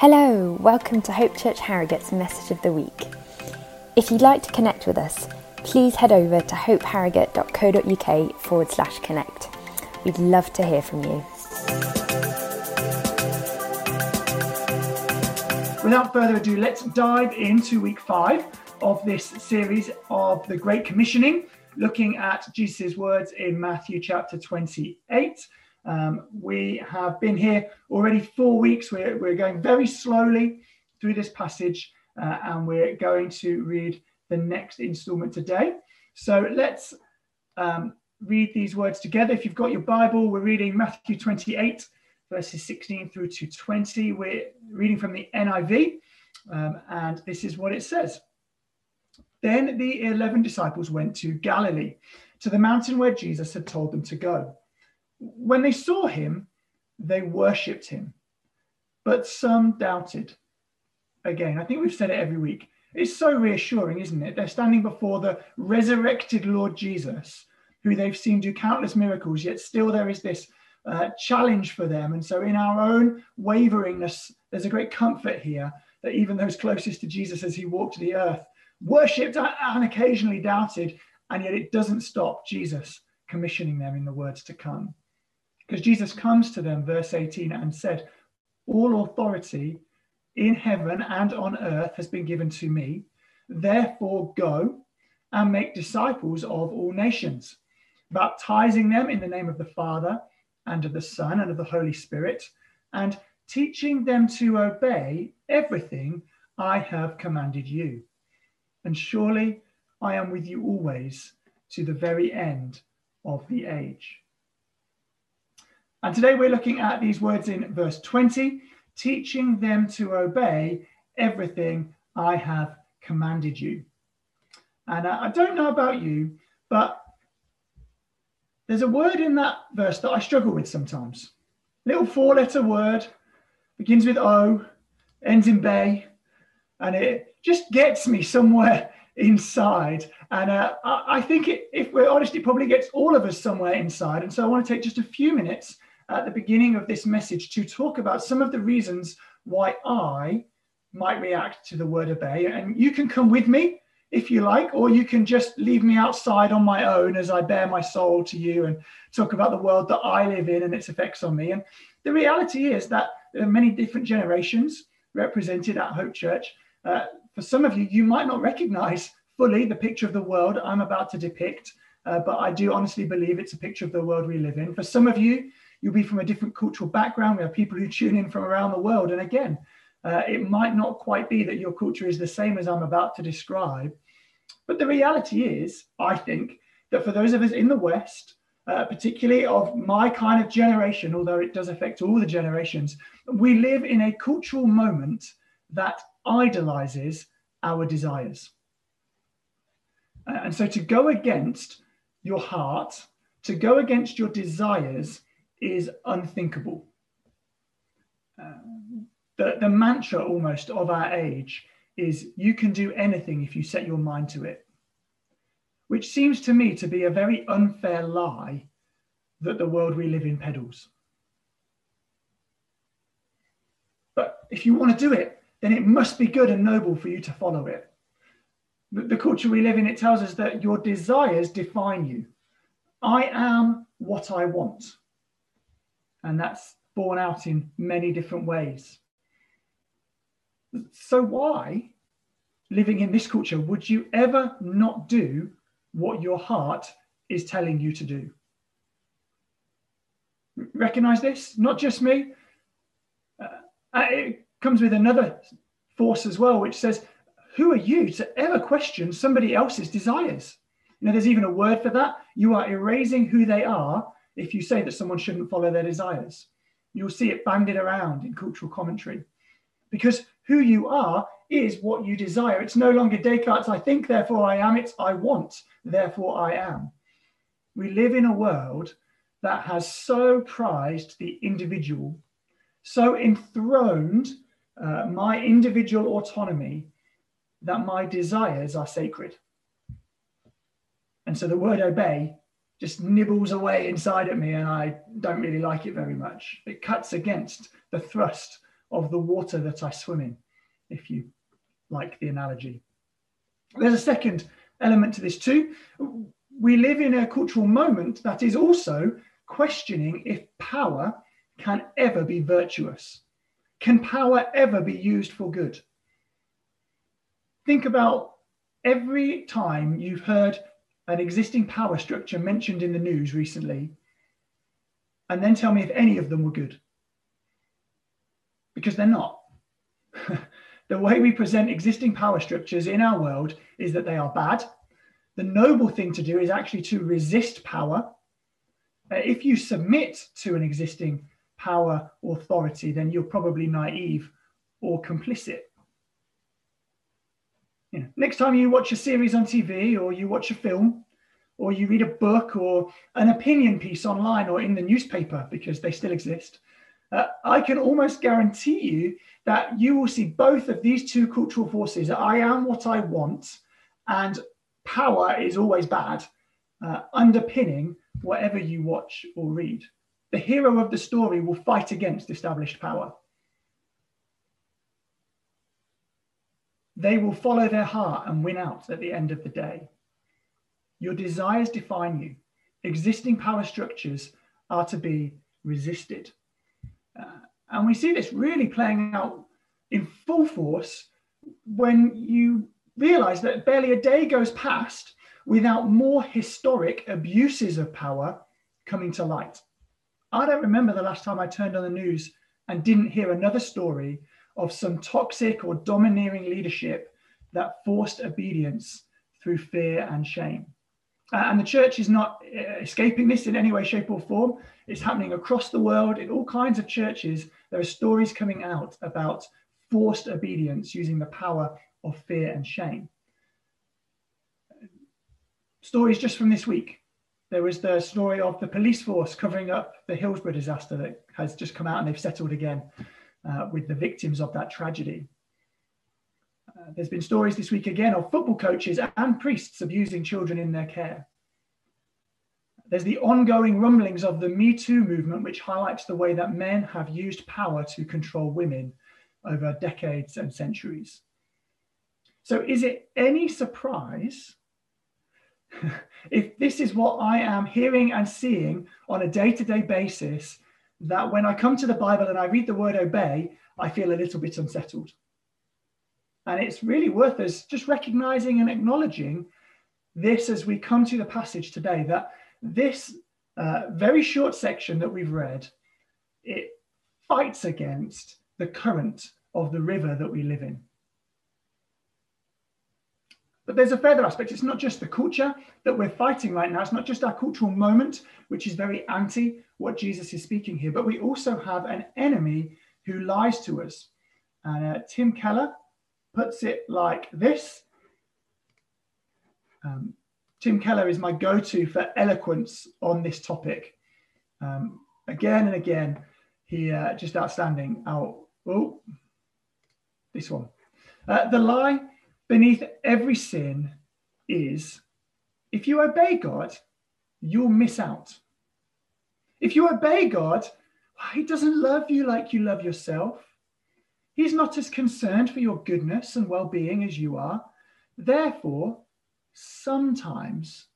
Hello, welcome to Hope Church Harrogate's Message of the Week. If you'd like to connect with us, please head over to hopeharrogate.co.uk forward slash connect. We'd love to hear from you. Without further ado, let's dive into week five of this series of the Great Commissioning, looking at Jesus' words in Matthew chapter 28. Um, we have been here already four weeks. We're, we're going very slowly through this passage, uh, and we're going to read the next installment today. So let's um, read these words together. If you've got your Bible, we're reading Matthew 28, verses 16 through to 20. We're reading from the NIV, um, and this is what it says. Then the 11 disciples went to Galilee, to the mountain where Jesus had told them to go. When they saw him, they worshipped him, but some doubted. Again, I think we've said it every week. It's so reassuring, isn't it? They're standing before the resurrected Lord Jesus, who they've seen do countless miracles, yet still there is this uh, challenge for them. And so, in our own waveringness, there's a great comfort here that even those closest to Jesus as he walked the earth worshipped and occasionally doubted, and yet it doesn't stop Jesus commissioning them in the words to come. Because Jesus comes to them, verse 18, and said, All authority in heaven and on earth has been given to me. Therefore, go and make disciples of all nations, baptizing them in the name of the Father and of the Son and of the Holy Spirit, and teaching them to obey everything I have commanded you. And surely I am with you always to the very end of the age. And today we're looking at these words in verse 20, teaching them to obey everything I have commanded you. And I don't know about you, but there's a word in that verse that I struggle with sometimes. Little four letter word, begins with O, ends in bay, and it just gets me somewhere inside. And uh, I think it, if we're honest, it probably gets all of us somewhere inside. And so I want to take just a few minutes at the beginning of this message to talk about some of the reasons why I might react to the word obey. And you can come with me if you like, or you can just leave me outside on my own as I bare my soul to you and talk about the world that I live in and its effects on me. And the reality is that there are many different generations represented at Hope Church. Uh, for some of you, you might not recognize fully the picture of the world I'm about to depict, uh, but I do honestly believe it's a picture of the world we live in. For some of you, You'll be from a different cultural background. We have people who tune in from around the world. And again, uh, it might not quite be that your culture is the same as I'm about to describe. But the reality is, I think, that for those of us in the West, uh, particularly of my kind of generation, although it does affect all the generations, we live in a cultural moment that idolizes our desires. Uh, and so to go against your heart, to go against your desires, is unthinkable. Uh, the, the mantra almost of our age is you can do anything if you set your mind to it, which seems to me to be a very unfair lie that the world we live in peddles. But if you want to do it, then it must be good and noble for you to follow it. The, the culture we live in, it tells us that your desires define you. I am what I want. And that's borne out in many different ways. So, why, living in this culture, would you ever not do what your heart is telling you to do? Recognize this? Not just me. Uh, uh it comes with another force as well, which says, Who are you to ever question somebody else's desires? You know, there's even a word for that. You are erasing who they are if you say that someone shouldn't follow their desires. You'll see it bandied around in cultural commentary. Because who you are is what you desire. It's no longer Descartes' I think, therefore I am. It's I want, therefore I am. We live in a world that has so prized the individual, so enthroned uh, my individual autonomy that my desires are sacred. And so the word obey just nibbles away inside at me and I don't really like it very much. It cuts against the thrust of the water that I swim in, if you like the analogy. There's a second element to this too. We live in a cultural moment that is also questioning if power can ever be virtuous. Can power ever be used for good? Think about every time you've heard an existing power structure mentioned in the news recently, and then tell me if any of them were good. Because they're not. the way we present existing power structures in our world is that they are bad. The noble thing to do is actually to resist power. Uh, if you submit to an existing power authority, then you're probably naive or complicit. You know, next time you watch a series on TV or you watch a film or you read a book or an opinion piece online or in the newspaper because they still exist, uh, I can almost guarantee you that you will see both of these two cultural forces. I am what I want, and power is always bad, uh, underpinning whatever you watch or read. The hero of the story will fight against established power. They will follow their heart and win out at the end of the day. Your desires define you. Existing power structures are to be resisted. Uh, and we see this really playing out in full force when you realize that barely a day goes past without more historic abuses of power coming to light. I don't remember the last time I turned on the news and didn't hear another story of some toxic or domineering leadership that forced obedience through fear and shame. And the church is not uh, escaping this in any way, shape, or form. It's happening across the world in all kinds of churches. There are stories coming out about forced obedience using the power of fear and shame. Stories just from this week. There was the story of the police force covering up the Hillsborough disaster that has just come out and they've settled again uh, with the victims of that tragedy. Uh, there's been stories this week again of football coaches and priests abusing children in their care. There's the ongoing rumblings of the Me Too movement, which highlights the way that men have used power to control women over decades and centuries. So, is it any surprise if this is what I am hearing and seeing on a day to day basis, that when I come to the Bible and I read the word obey, I feel a little bit unsettled. And it's really worth us just recognizing and acknowledging this as we come to the passage today that this uh, very short section that we've read it fights against the current of the river that we live in. But there's a further aspect. It's not just the culture that we're fighting right now. It's not just our cultural moment, which is very anti what Jesus is speaking here, but we also have an enemy who lies to us. And uh, Tim Keller puts it like this. Um, Tim Keller is my go to for eloquence on this topic. Um, again and again, he uh, just outstanding. Oh, oh, this one. Uh, the lie beneath every sin is if you obey God, you'll miss out. If you obey God, oh, He doesn't love you like you love yourself. He's not as concerned for your goodness and well being as you are. Therefore, sometimes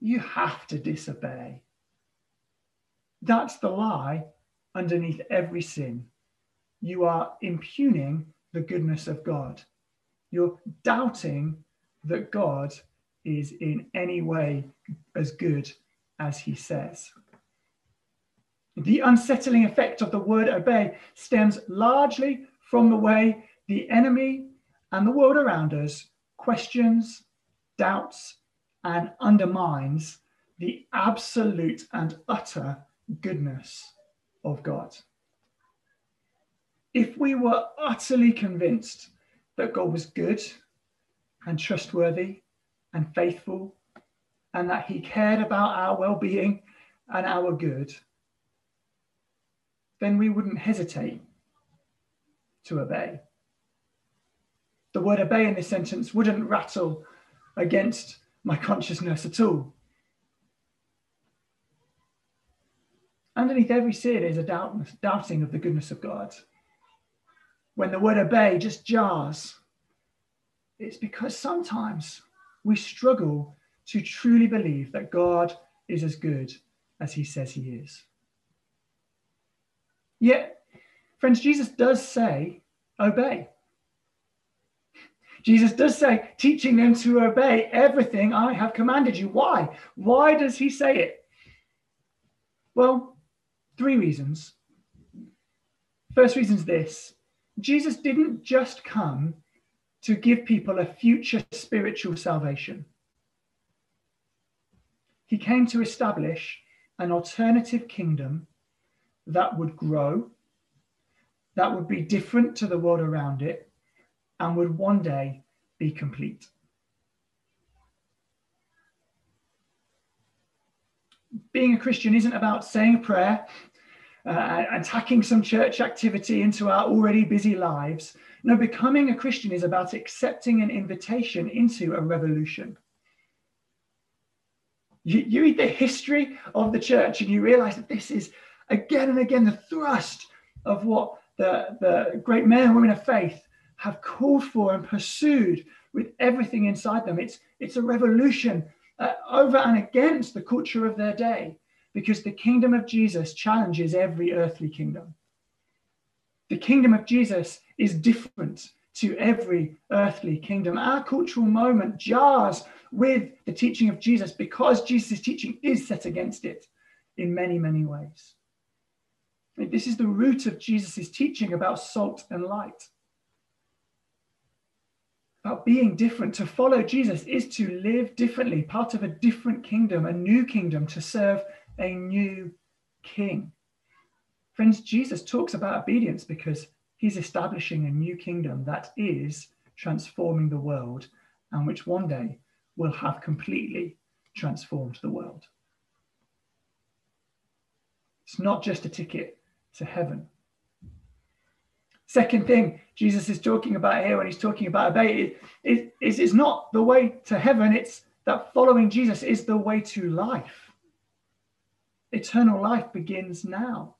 you have to disobey. That's the lie underneath every sin. You are impugning the goodness of God. You're doubting that God is in any way as good as he says. The unsettling effect of the word obey stems largely from the way the enemy and the world around us questions, doubts, and undermines the absolute and utter goodness of God. If we were utterly convinced that God was good and trustworthy and faithful, and that He cared about our well being and our good, then we wouldn't hesitate to obey. The word obey in this sentence wouldn't rattle against my consciousness at all. Underneath every sin is a doubt, doubting of the goodness of God. When the word obey just jars, it's because sometimes we struggle to truly believe that God is as good as he says he is. Yet, friends, Jesus does say, obey. Jesus does say, teaching them to obey everything I have commanded you. Why? Why does he say it? Well, three reasons. First reason is this Jesus didn't just come to give people a future spiritual salvation, he came to establish an alternative kingdom that would grow, that would be different to the world around it, and would one day be complete. Being a Christian isn't about saying a prayer uh, and tacking some church activity into our already busy lives. No, becoming a Christian is about accepting an invitation into a revolution. You, you read the history of the church and you realize that this is again and again the thrust of what the, the great men and women of faith have called for and pursued with everything inside them. It's, it's a revolution uh, over and against the culture of their day because the kingdom of Jesus challenges every earthly kingdom. The kingdom of Jesus is different to every earthly kingdom. Our cultural moment jars with the teaching of Jesus because Jesus' teaching is set against it in many, many ways. This is the root of Jesus' teaching about salt and light about being different. To follow Jesus is to live differently, part of a different kingdom, a new kingdom, to serve a new king. Friends, Jesus talks about obedience because he's establishing a new kingdom that is transforming the world and which one day will have completely transformed the world. It's not just a ticket to heaven, Second thing Jesus is talking about here when he's talking about obey is, is, is not the way to heaven, it's that following Jesus is the way to life. Eternal life begins now.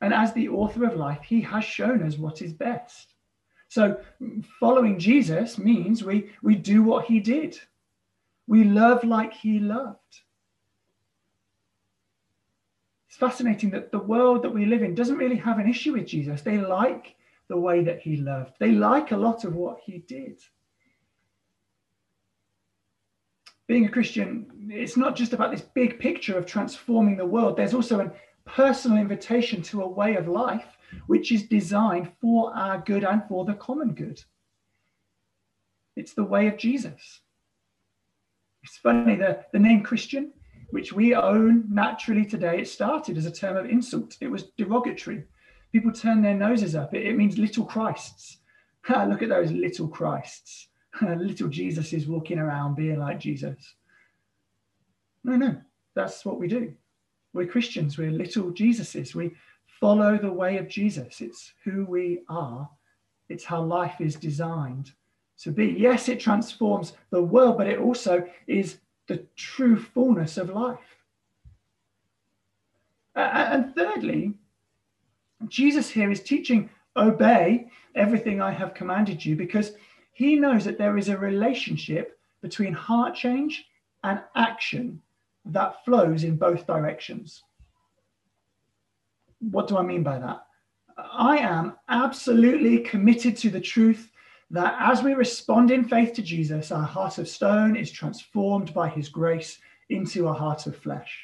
And as the author of life, he has shown us what is best. So following Jesus means we, we do what he did. We love like he loved It's fascinating that the world that we live in doesn't really have an issue with Jesus. They like the way that he loved, they like a lot of what he did. Being a Christian, it's not just about this big picture of transforming the world, there's also a personal invitation to a way of life which is designed for our good and for the common good. It's the way of Jesus. It's funny, the, the name Christian which we own naturally today, it started as a term of insult. It was derogatory. People turn their noses up. It, it means little Christs. Look at those little Christs. little Jesus is walking around being like Jesus. No, no, that's what we do. We're Christians. We're little Jesuses. We follow the way of Jesus. It's who we are. It's how life is designed to be. Yes, it transforms the world, but it also is the true fullness of life. And thirdly, Jesus here is teaching obey everything I have commanded you because he knows that there is a relationship between heart change and action that flows in both directions. What do I mean by that? I am absolutely committed to the truth that as we respond in faith to Jesus, our heart of stone is transformed by his grace into a heart of flesh.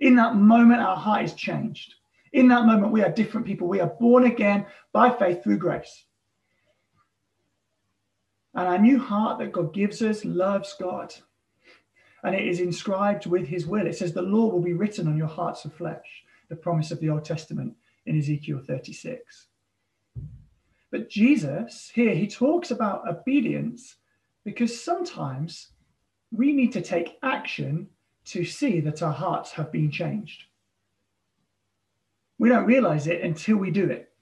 In that moment, our heart is changed. In that moment, we are different people. We are born again by faith through grace. And our new heart that God gives us loves God. And it is inscribed with his will. It says, The law will be written on your hearts of flesh, the promise of the Old Testament in Ezekiel 36. But Jesus, here, he talks about obedience because sometimes we need to take action to see that our hearts have been changed. We don't realize it until we do it.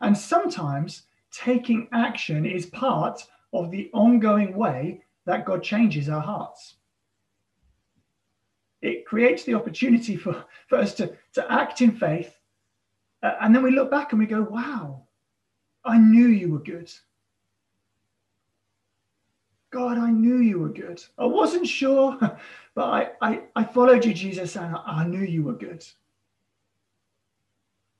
And sometimes taking action is part of the ongoing way that God changes our hearts. It creates the opportunity for, for us to, to act in faith Uh, and then we look back and we go, wow, I knew you were good. God, I knew you were good. I wasn't sure, but I, I, I followed you, Jesus, and I, I knew you were good.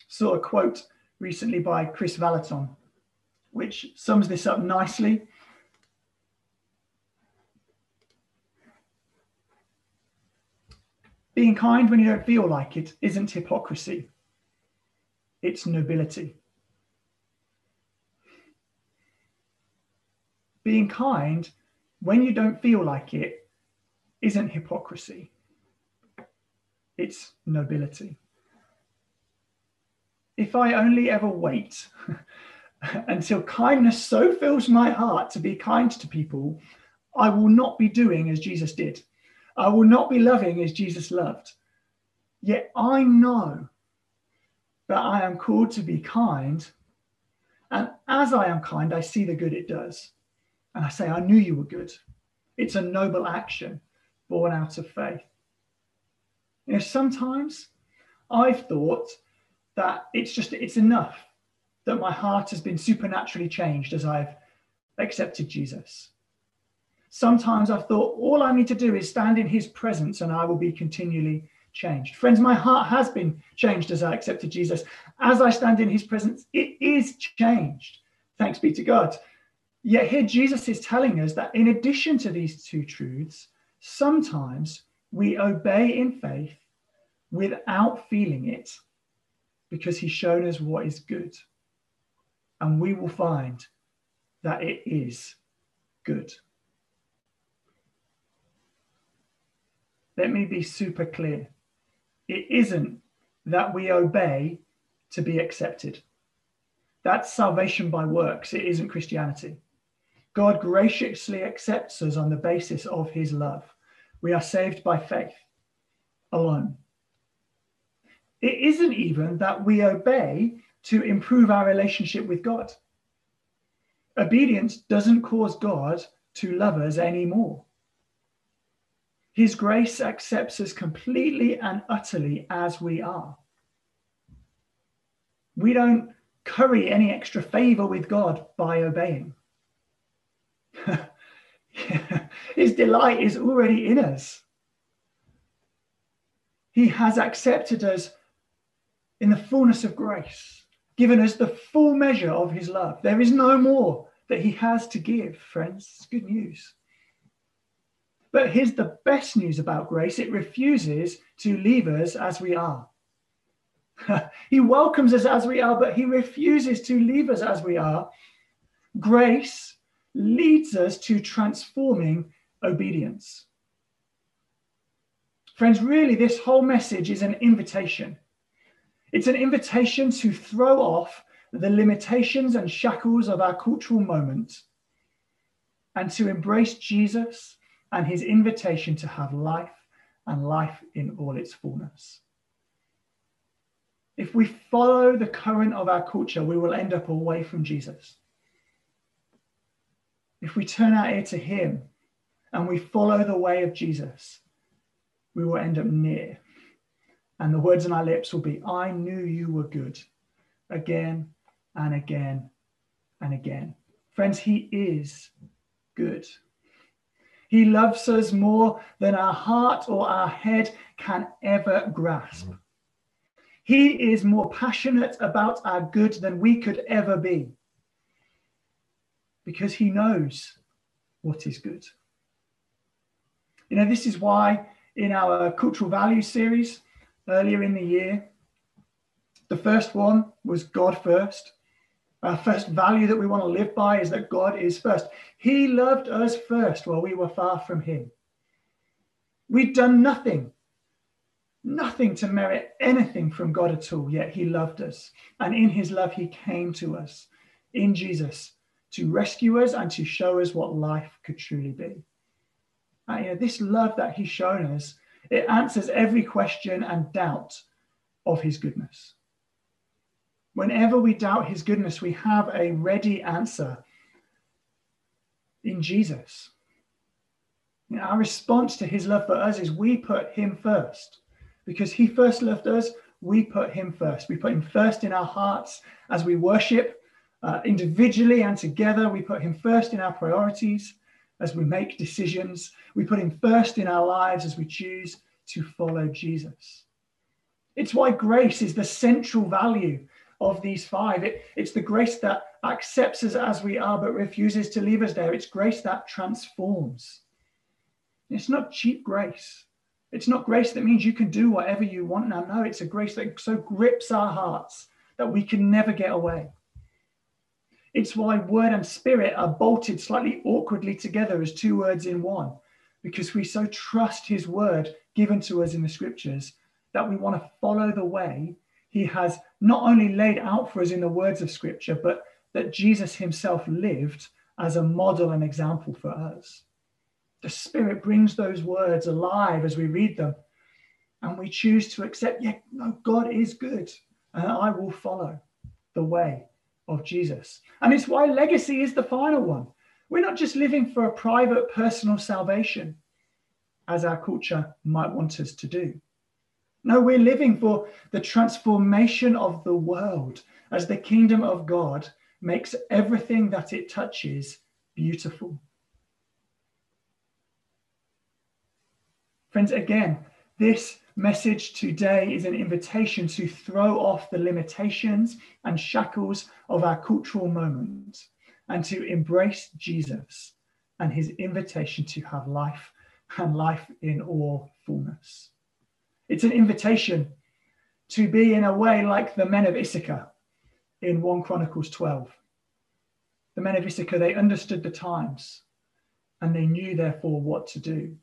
Saw a quote recently by Kris Vallotton, which sums this up nicely. Being kind when you don't feel like it isn't hypocrisy, it's nobility. Being kind when you don't feel like it isn't hypocrisy, it's nobility. If I only ever wait until kindness so fills my heart to be kind to people, I will not be doing as Jesus did. I will not be loving as Jesus loved. Yet I know that I am called to be kind. And as I am kind, I see the good it does. And I say, I knew you were good. It's a noble action born out of faith. You know, sometimes I've thought that it's just, it's enough that my heart has been supernaturally changed as I've accepted Jesus. Sometimes I've thought all I need to do is stand in his presence and I will be continually changed. Friends, my heart has been changed as I accepted Jesus. As I stand in his presence, it is changed. Thanks be to God. Yet here Jesus is telling us that in addition to these two truths, sometimes we obey in faith without feeling it because he's shown us what is good. And we will find that it is good. Let me be super clear. It isn't that we obey to be accepted. That's salvation by works. It isn't Christianity. God graciously accepts us on the basis of his love. We are saved by faith alone. It isn't even that we obey to improve our relationship with God. Obedience doesn't cause God to love us anymore. His grace accepts us completely and utterly as we are. We don't curry any extra favor with God by obeying. His delight is already in us. He has accepted us in the fullness of grace, given us the full measure of his love. There is no more that he has to give, friends. It's good news. But here's the best news about grace it refuses to leave us as we are. he welcomes us as we are, but he refuses to leave us as we are. Grace leads us to transforming obedience. Friends, really, this whole message is an invitation. It's an invitation to throw off the limitations and shackles of our cultural moment and to embrace Jesus and his invitation to have life and life in all its fullness. If we follow the current of our culture, we will end up away from Jesus if we turn our ear to him and we follow the way of Jesus, we will end up near. And the words on our lips will be, I knew you were good, again and again and again. Friends, he is good. He loves us more than our heart or our head can ever grasp. He is more passionate about our good than we could ever be because he knows what is good. You know, this is why in our cultural values series earlier in the year, the first one was God first. Our first value that we want to live by is that God is first. He loved us first while we were far from Him. We'd done nothing, nothing to merit anything from God at all, yet He loved us. And in His love, He came to us in Jesus to rescue us and to show us what life could truly be. And, you know, this love that he's shown us, it answers every question and doubt of his goodness. Whenever we doubt his goodness, we have a ready answer in Jesus. Our response to his love for us is we put him first because he first loved us. we put Him first. We put Him first in our hearts as we worship uh, individually and together. We put Him first in our priorities as we make decisions. We put Him first in our lives as we choose to follow Jesus. It's why grace is the central value of these five. It, it's the grace that accepts us as we are but refuses to leave us there. It's grace that transforms. It's not cheap grace. It's not grace that means you can do whatever you want now. No, it's a grace that so grips our hearts that we can never get away. It's why word and spirit are bolted slightly awkwardly together as two words in one, because we so trust his word given to us in the scriptures that we want to follow the way he has not only laid out for us in the words of scripture, but that Jesus himself lived as a model and example for us. The Spirit brings those words alive as we read them. And we choose to accept, yeah, no, God is good. And I will follow the way of Jesus. And it's why legacy is the final one. We're not just living for a private personal salvation, as our culture might want us to do. No, we're living for the transformation of the world as the kingdom of God makes everything that it touches beautiful. Friends, again, this message today is an invitation to throw off the limitations and shackles of our cultural moment and to embrace Jesus and his invitation to have life and life in all fullness. It's an invitation to be, in a way, like the men of Issachar in 1 Chronicles 12. The men of Issachar, they understood the times and they knew, therefore, what to do.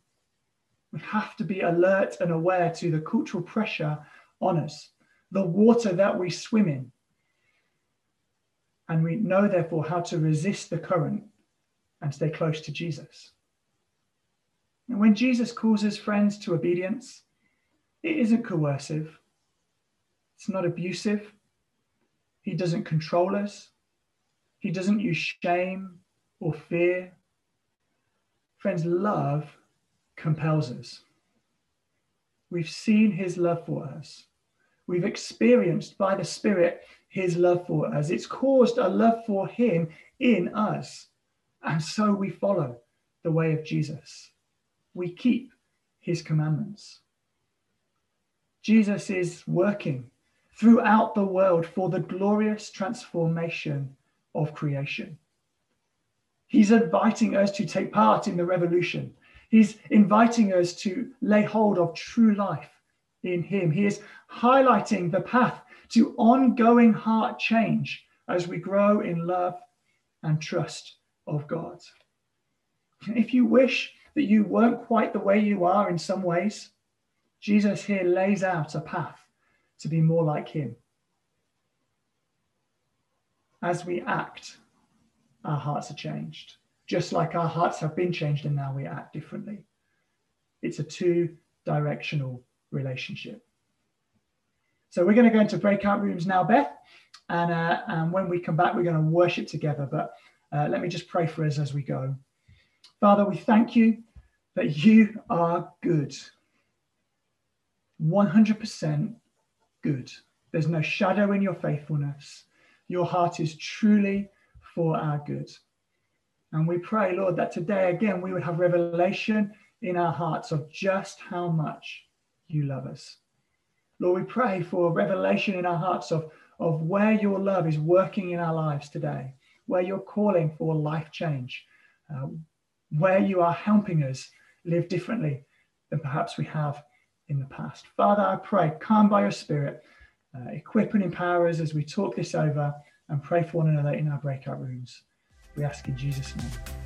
We have to be alert and aware to the cultural pressure on us, the water that we swim in. And we know, therefore, how to resist the current and stay close to Jesus. And when Jesus calls his friends to obedience, it isn't coercive, it's not abusive, he doesn't control us, he doesn't use shame or fear. Friends, love compels us. We've seen his love for us. We've experienced by the Spirit his love for us. It's caused a love for him in us. And so we follow the way of Jesus. We keep his commandments. Jesus is working throughout the world for the glorious transformation of creation. He's inviting us to take part in the revolution He's inviting us to lay hold of true life in Him. He is highlighting the path to ongoing heart change as we grow in love and trust of God. If you wish that you weren't quite the way you are in some ways, Jesus here lays out a path to be more like Him. As we act, our hearts are changed just like our hearts have been changed and now we act differently. It's a two directional relationship. So we're going to go into breakout rooms now, Beth. And, uh, and when we come back, we're going to worship together. But uh, let me just pray for us as we go. Father, we thank you that you are good. 100% good. There's no shadow in your faithfulness. Your heart is truly for our good. And we pray, Lord, that today again we would have revelation in our hearts of just how much you love us. Lord, we pray for revelation in our hearts of, of where your love is working in our lives today, where you're calling for life change, uh, where you are helping us live differently than perhaps we have in the past. Father, I pray, come by your Spirit, uh, equip and empower us as we talk this over and pray for one another in our breakout rooms. We ask in Jesus' name.